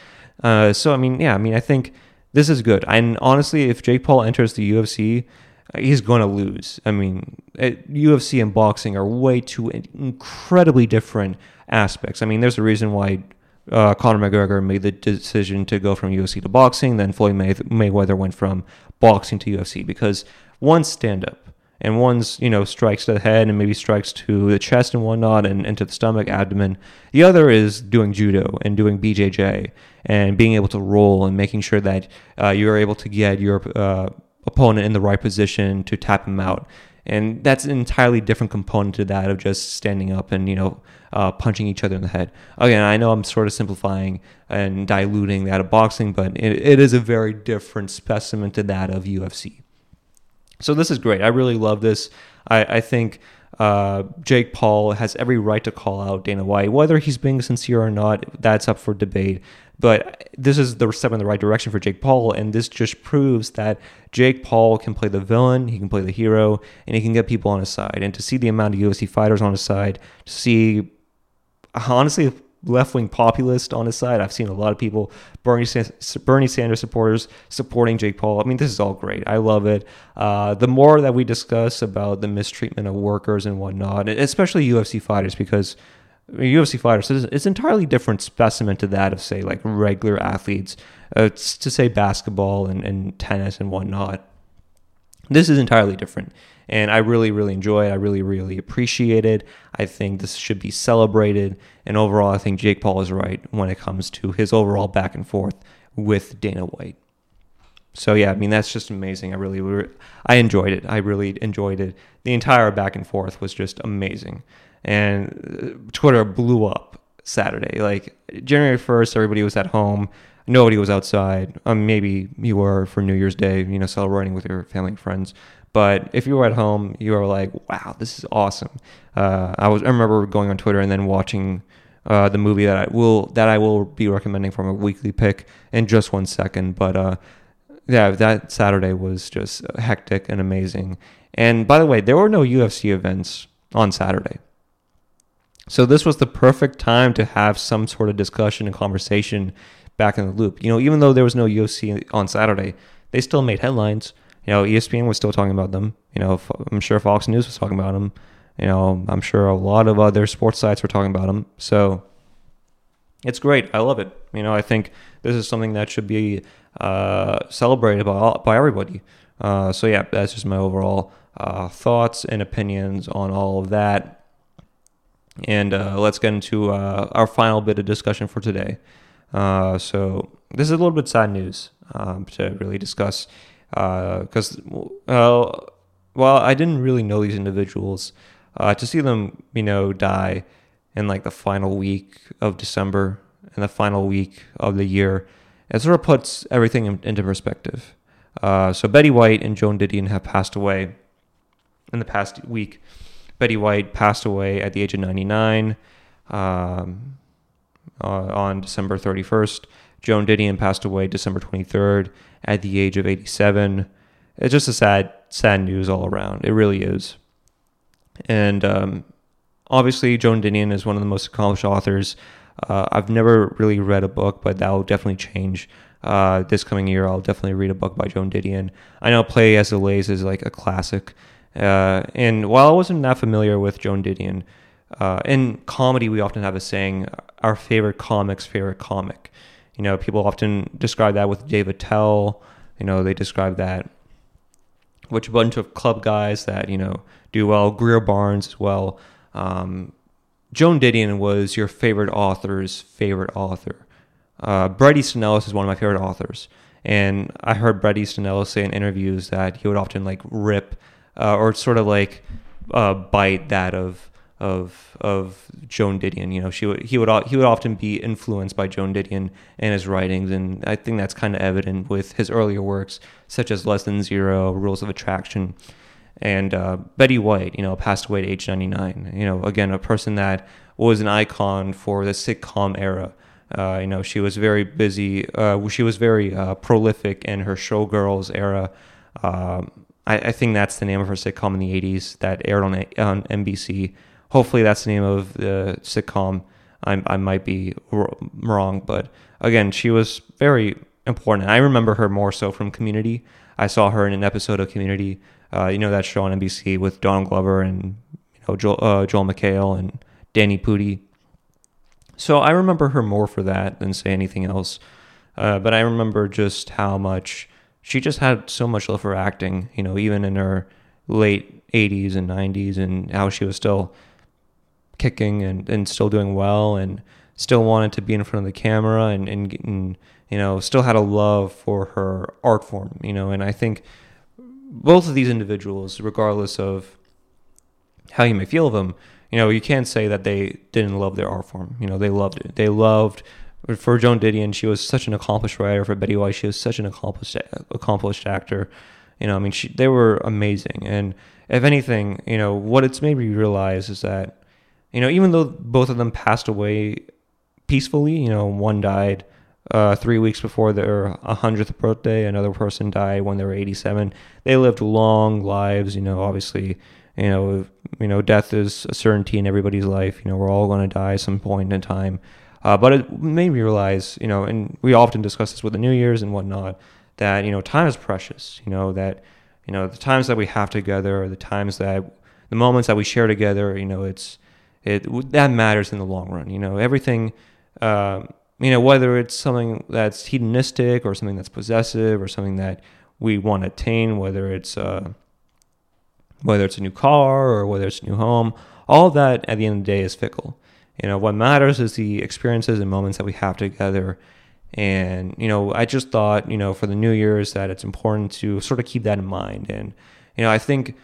Uh, so I mean, yeah, I mean, I think this is good. And honestly, if Jake Paul enters the UFC, uh, he's going to lose. I mean, UFC and boxing are way too incredibly different aspects. I mean, there's a reason why uh, Conor McGregor made the decision to go from UFC to boxing. Then Floyd May- Mayweather went from boxing to UFC because one's stand up and one's you know strikes to the head and maybe strikes to the chest and whatnot and, into the stomach, abdomen. The other is doing judo and doing BJJ and being able to roll and making sure that uh, you're able to get your uh, opponent in the right position to tap him out. And that's an entirely different component to that of just standing up and, you know, uh, punching each other in the head. Again, I know I'm sort of simplifying and diluting that of boxing, but it, it is a very different specimen to that of UFC. So this is great. I really love this. I, I think uh, Jake Paul has every right to call out Dana White. Whether he's being sincere or not, that's up for debate. But this is the step in the right direction for Jake Paul, and this just proves that Jake Paul can play the villain, he can play the hero, and he can get people on his side. And to see the amount of UFC fighters on his side, to see honestly left wing populist on his side. I've seen a lot of people, Bernie, Bernie Sanders supporters, supporting Jake Paul. I mean, this is all great. I love it. Uh, the more that we discuss about the mistreatment of workers and whatnot, especially UFC fighters, because UFC fighters is it's entirely different specimen to that of say like regular athletes. Uh, to say basketball and, and tennis and whatnot. This is entirely different. And I really, really enjoy it. I really, really appreciate it. I think this should be celebrated. And overall, I think Jake Paul is right when it comes to his overall back and forth with Dana White. So yeah, I mean that's just amazing. I really, I enjoyed it. I really enjoyed it. The entire back and forth was just amazing and Twitter blew up Saturday. Like January 1st, everybody was at home. Nobody was outside. Um, maybe you were for New Year's Day, you know, celebrating with your family and friends. But if you were at home, you were like, "Wow, this is awesome." Uh, I was. I remember going on Twitter and then watching uh, the movie that I will that I will be recommending from a weekly pick in just one second. But uh, yeah, that Saturday was just hectic and amazing. And by the way, there were no UFC events on Saturday. So this was the perfect time to have some sort of discussion and conversation back in the loop. You know, even though there was no UFC on Saturday, they still made headlines. You know, ESPN was still talking about them. You know, I'm sure Fox News was talking about them. You know, I'm sure a lot of other sports sites were talking about them. So it's great. I love it. You know, I think this is something that should be celebrated by by everybody. Uh, so yeah, that's just my overall uh, thoughts and opinions on all of that. And uh, let's get into uh, our final bit of discussion for today. Uh, so this is a little bit sad news um, to really discuss because uh, well, I didn't really know these individuals. Uh, to see them, you know, die in like the final week of December and the final week of the year, it sort of puts everything in, into perspective. Uh, so Betty White and Joan Didion have passed away in the past week. Betty White passed away at the age of 99. um, uh, on December 31st. Joan Didion passed away December 23rd at the age of 87. It's just a sad, sad news all around. It really is. And um, obviously, Joan Didion is one of the most accomplished authors. Uh, I've never really read a book, but that will definitely change. Uh, this coming year, I'll definitely read a book by Joan Didion. I know Play as it Lays is like a classic. Uh, and while I wasn't that familiar with Joan Didion, uh, in comedy, we often have a saying, our favorite comic's favorite comic. You know, people often describe that with Dave Attell. You know, they describe that with a bunch of club guys that, you know, do well. Greer Barnes as well. Um, Joan Didion was your favorite author's favorite author. Uh, Bret Easton Ellis is one of my favorite authors. And I heard Bret Easton Ellis say in interviews that he would often like rip uh, or sort of like uh, bite that of of of Joan Didion. You know, she would he would he would often be influenced by Joan Didion and his writings, and I think that's kind of evident with his earlier works such as Less Than Zero, Rules of Attraction, and uh, Betty White. You know, passed away at age ninety nine. You know, again a person that was an icon for the sitcom era. Uh, you know, she was very busy. Uh, she was very uh, prolific in her Showgirls era. Um, I, I, think that's the name of her sitcom in the 80s that aired on, on NBC hopefully that's the name of the sitcom. I, I might be wrong, but again, she was very important. I remember her more so from Community. I saw her in an episode of Community. Uh, you know that show on NBC with Don Glover and you know Joel, uh, Joel McHale and Danny Pudi. So I remember her more for that than say anything else. Uh, but I remember just how much she just had so much love for acting. You know, even in her late 80s and 90s, and how she was still kicking and, and still doing well and still wanted to be in front of the camera and, and, and you know still had a love for her art form you know and i think both of these individuals regardless of how you may feel of them you know you can't say that they didn't love their art form. You know they loved it. They loved for joan didion she was such an accomplished writer. For betty white she was such an accomplished accomplished actor. You know i mean she, they were amazing. And if anything you know what it's made me realize is that you know, even though both of them passed away peacefully, you know, one died uh, three weeks before their 100th birthday, another person died when they were 87. They lived long lives, you know, obviously, you know, you know, death is a certainty in everybody's life. You know, we're all going to die at some point in time. Uh, but it made me realize, you know, and we often discuss this with the New Year's and whatnot, that, you know, time is precious, you know, that, you know, the times that we have together, the times that, the moments that we share together, you know, it's, it that matters in the long run. You know, everything. Uh, you know, whether it's something that's hedonistic or something that's possessive or something that we want to attain, whether it's uh, whether it's a new car or whether it's a new home, all that at the end of the day is fickle. You know, what matters is the experiences and moments that we have together. And, you know, I just thought, you know, for the New Year's that it's important to sort of keep that in mind. And, you know, I think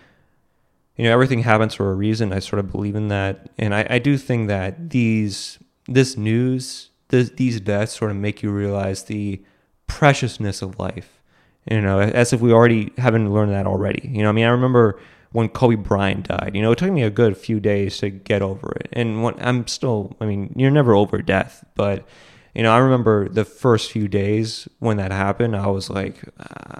you know everything happens for a reason. I sort of believe in that, and I, I do think that these this news, these deaths, sort of make you realize the preciousness of life. You know, as if we already haven't learned that already. You know, I mean, I remember when Kobe Bryant died. You know, it took me a good few days to get over it, and when, I'm still. I mean, you're never over death, but you know, I remember the first few days when that happened, I was like,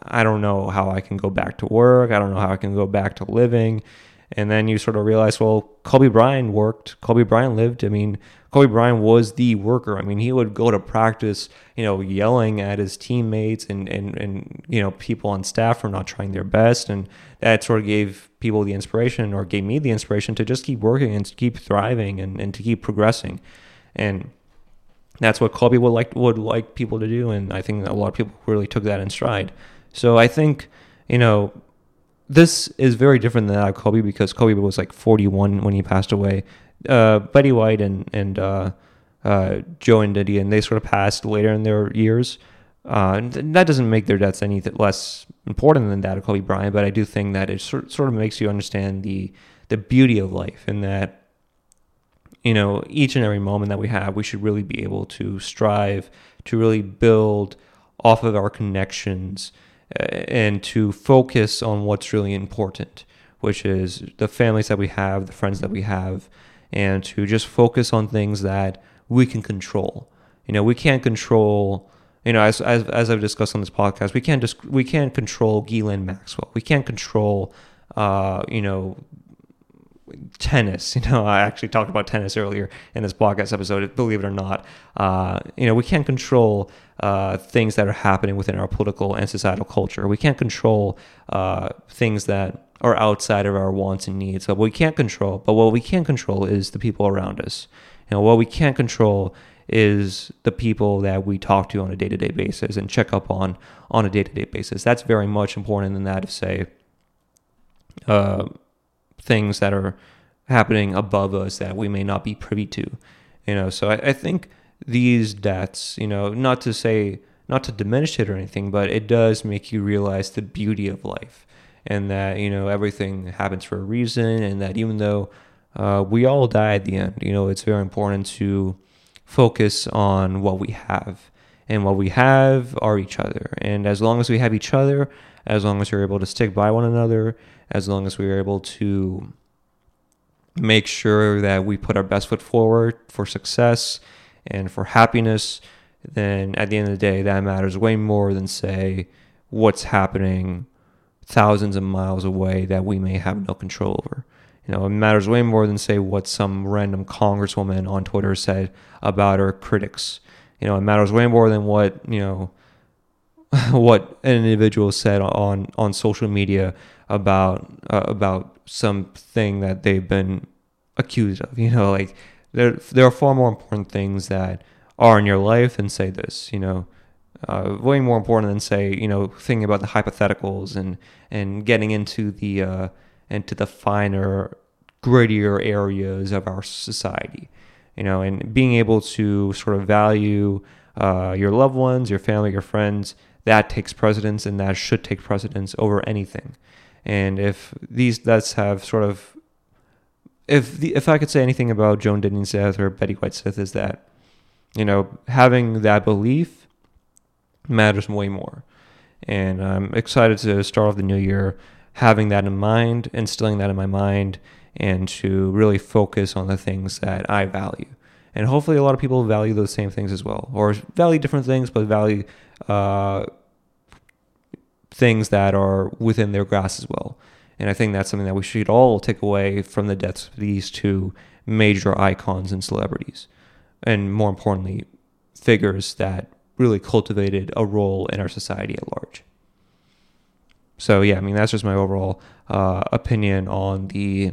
I don't know how I can go back to work. I don't know how I can go back to living. And then you sort of realize, well, Kobe Bryant worked. Kobe Bryant lived. I mean, Kobe Bryant was the worker. I mean, he would go to practice, you know, yelling at his teammates and, and, and you know, people on staff for not trying their best. And that sort of gave people the inspiration or gave me the inspiration to just keep working and to keep thriving and, and to keep progressing. And that's what Kobe would like would like people to do. And I think a lot of people really took that in stride. So I think, you know, this is very different than that of Kobe because Kobe was like 41 when he passed away. Uh, Betty White and and uh, uh, Joan Didion they sort of passed later in their years. Uh, and that doesn't make their deaths any less important than that of Kobe Bryant, but I do think that it sort sort of makes you understand the the beauty of life and that you know each and every moment that we have, we should really be able to strive to really build off of our connections uh, and to focus on what's really important, which is the families that we have, the friends that we have, and to just focus on things that we can control. You know, we can't control. You know, as as, as I've discussed on this podcast, we can't just we can't control Ghislaine Maxwell. We can't control, uh, you know, tennis. [LAUGHS] You know, I actually talked about tennis earlier in this podcast episode. Believe it or not, uh, you know, we can't control uh, things that are happening within our political and societal culture. We can't control uh, things that are outside of our wants and needs. But we can't control, but what we can control is the people around us. Know, what we can't control is the people that we talk to on a day to day basis and check up on on a day to day basis. That's very much important than that of say uh, things that are happening above us that we may not be privy to. You know, so I, I think these deaths, you know, not to say not to diminish it or anything, but it does make you realize the beauty of life and that you know everything happens for a reason and that even though uh, we all die at the end you know it's very important to focus on what we have. And what we have are each other. And as long as we have each other as long as we're able to stick by one another as long as we're able to make sure that we put our best foot forward for success and for happiness then at the end of the day that matters way more than say what's happening thousands of miles away that we may have no control over. You know, it matters way more than say what some random congresswoman on Twitter said about her critics. You know, it matters way more than what you know [LAUGHS] what an individual said on on social media about uh, about something that they've been accused of. You know, like there there are far more important things that are in your life than say this. You know, uh, way more important than say you know thinking about the hypotheticals and and getting into the uh, into the finer grittier areas of our society you know and being able to sort of value uh, your loved ones your family your friends that takes precedence and that should take precedence over anything and if these deaths have sort of if the, if I could say anything about Joan Didion's death or Betty White Smith is that you know having that belief matters way more. And I'm excited to start off the new year having that in mind, instilling that in my mind, and to really focus on the things that I value. And hopefully, a lot of people value those same things as well, or value different things, but value uh, things that are within their grasp as well. And I think that's something that we should all take away from the deaths of these two major icons and celebrities. And more importantly, figures that really cultivated a role in our society at large. So yeah, I mean that's just my overall uh, opinion on the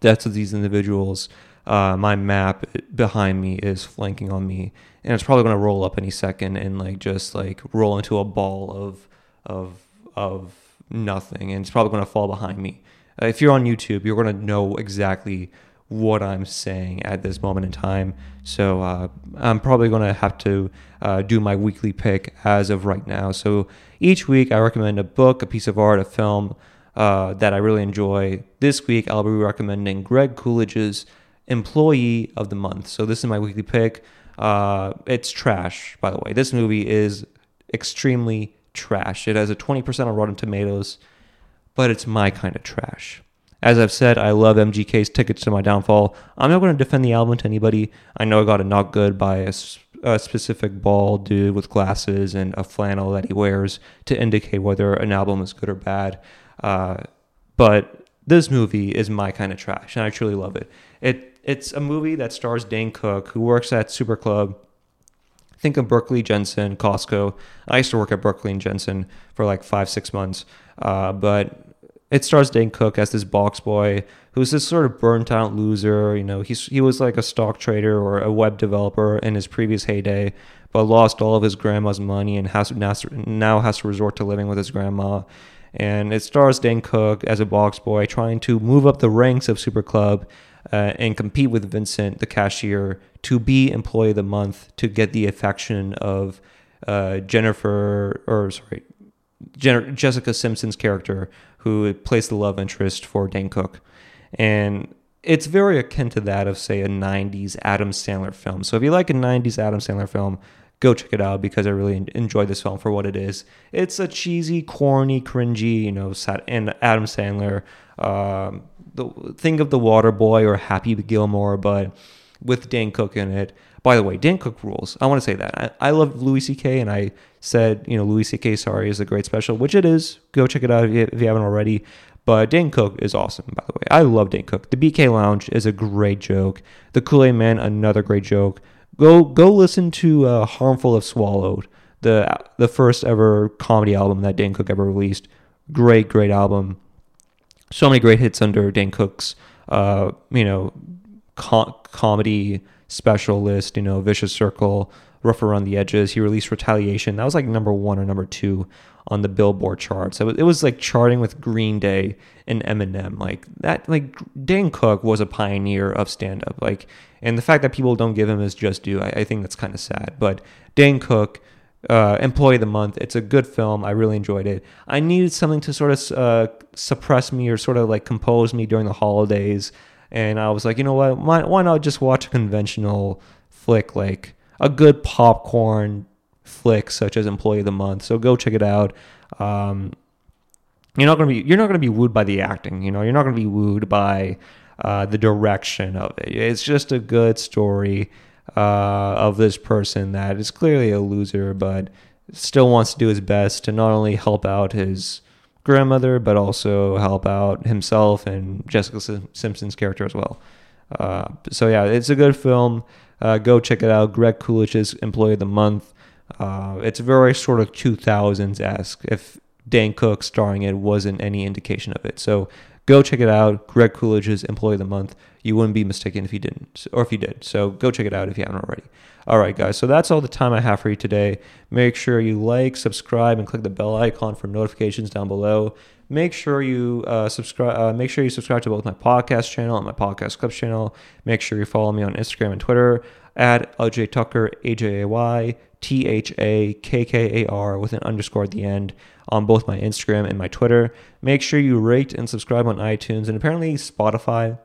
deaths of these individuals. Uh, my map behind me is flanking on me, and it's probably going to roll up any second and like just like roll into a ball of of of nothing, and it's probably going to fall behind me. Uh, if you're on YouTube, you're going to know exactly what I'm saying at this moment in time. So uh, I'm probably going to have to uh, do my weekly pick as of right now. So each week I recommend a book, a piece of art, a film uh, that I really enjoy. This week I'll be recommending Greg Coolidge's Employee of the Month. So this is my weekly pick. Uh, it's trash, by the way. This movie is extremely trash. It has a 20% on Rotten Tomatoes, but it's my kind of trash. As I've said, I love MGK's Tickets to My Downfall. I'm not going to defend the album to anybody. I know I got a not good by a, a specific bald dude with glasses and a flannel that he wears to indicate whether an album is good or bad. Uh, but this movie is my kind of trash, and I truly love it. It it's a movie that stars Dane Cook, who works at Super Club. Think of Berkley Jensen, Costco. I used to work at Berkley and Jensen for like five, six months. Uh, but it stars Dane Cook as this box boy who's this sort of burnt out loser. You know, he's he was like a stock trader or a web developer in his previous heyday, but lost all of his grandma's money and has now has to resort to living with his grandma. And it stars Dane Cook as a box boy trying to move up the ranks of Super Club uh, and compete with Vincent, the cashier, to be Employee of the Month to get the affection of uh, Jennifer, or sorry, Jessica Simpson's character, who plays the love interest for Dan Cook. And it's very akin to that of, say, a 90s Adam Sandler film. So if you like a 90s Adam Sandler film, go check it out because I really enjoyed this film for what it is. It's a cheesy, corny, cringy, you know, and Adam Sandler, um, the think of the Water Boy or Happy Gilmore, but with Dan Cook in it. By the way, Dan Cook rules. I want to say that I, I love Louis C.K. and I said you know Louis C.K. Sorry is a great special, which it is. Go check it out if you, if you haven't already. But Dan Cook is awesome, by the way. I love Dan Cook. The BK Lounge is a great joke. The Kool Aid Man, another great joke. Go go listen to uh, Harmful if Swallowed, the the first ever comedy album that Dan Cook ever released. Great, great album. So many great hits under Dan Cook's, uh, you know, com- comedy specialist. You know, Vicious Circle, Rough Around the Edges. He released Retaliation. That was like number one or number two on the Billboard charts. It was, it was like charting with Green Day and Eminem. Like that. Like Dane Cook was a pioneer of stand up. Like, and the fact that people don't give him his just due, I, I think that's kind of sad. But Dane Cook uh, Employee of the Month. It's a good film. I really enjoyed it. I needed something to sort of uh, suppress me or sort of like compose me during the holidays. And I was like, you know what? Why, why not just watch a conventional flick, like a good popcorn flick such as Employee of the Month? So go check it out. Um, you're not gonna be you're not gonna be wooed by the acting. You know, you're not gonna be wooed by uh, the direction of it. It's just a good story uh, of this person that is clearly a loser, but still wants to do his best to not only help out his grandmother, but also help out himself and Jessica Simpson's character as well. Uh, so yeah, it's a good film. Uh, go check it out. Greg Coolidge's Employee of the Month. Uh, it's very sort of 2000s esque. If Dan Cook starring it wasn't any indication of it, so go check it out. Greg Coolidge's Employee of the Month you wouldn't be mistaken if you didn't, or if you did. So go check it out if you haven't already. All right, guys. So that's all the time I have for you today. Make sure you like, subscribe, and click the bell icon for notifications down below. Make sure you uh, subscribe. Uh, make sure you subscribe to both my podcast channel and my podcast clips channel. Make sure you follow me on Instagram and Twitter at Ajay Thakkar, A J A Y T H A K K A R with an underscore at the end on both my Instagram and my Twitter. Make sure you rate and subscribe on iTunes and apparently Spotify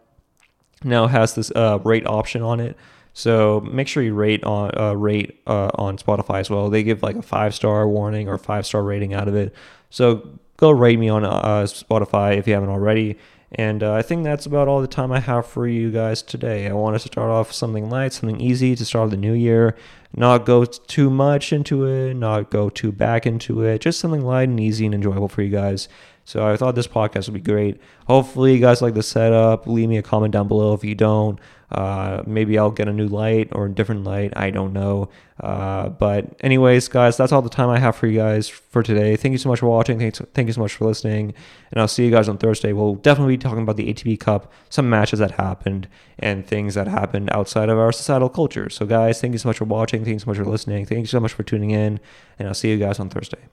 now has this uh, rate option on it. So make sure you rate on uh, rate uh, on Spotify as well. They give like a five star warning or five star rating out of it. So go rate me on uh, Spotify if you haven't already. And uh, I think that's about all the time I have for you guys today. I wanted to start off something light, something easy to start the new year. Not go too much into it, not go too back into it. Just something light and easy and enjoyable for you guys. So I thought this podcast would be great. Hopefully, you guys like the setup. Leave me a comment down below if you don't. Uh, maybe I'll get a new light or a different light. I don't know. Uh, but, anyways, guys, that's all the time I have for you guys for today. Thank you so much for watching. Thanks, thank you so much for listening. And I'll see you guys on Thursday. We'll definitely be talking about the ATP Cup, some matches that happened, and things that happened outside of our societal culture. So, guys, thank you so much for watching. Thank you so much for listening. Thank you so much for tuning in. And I'll see you guys on Thursday.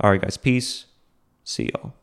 All right, guys. Peace. See y'all.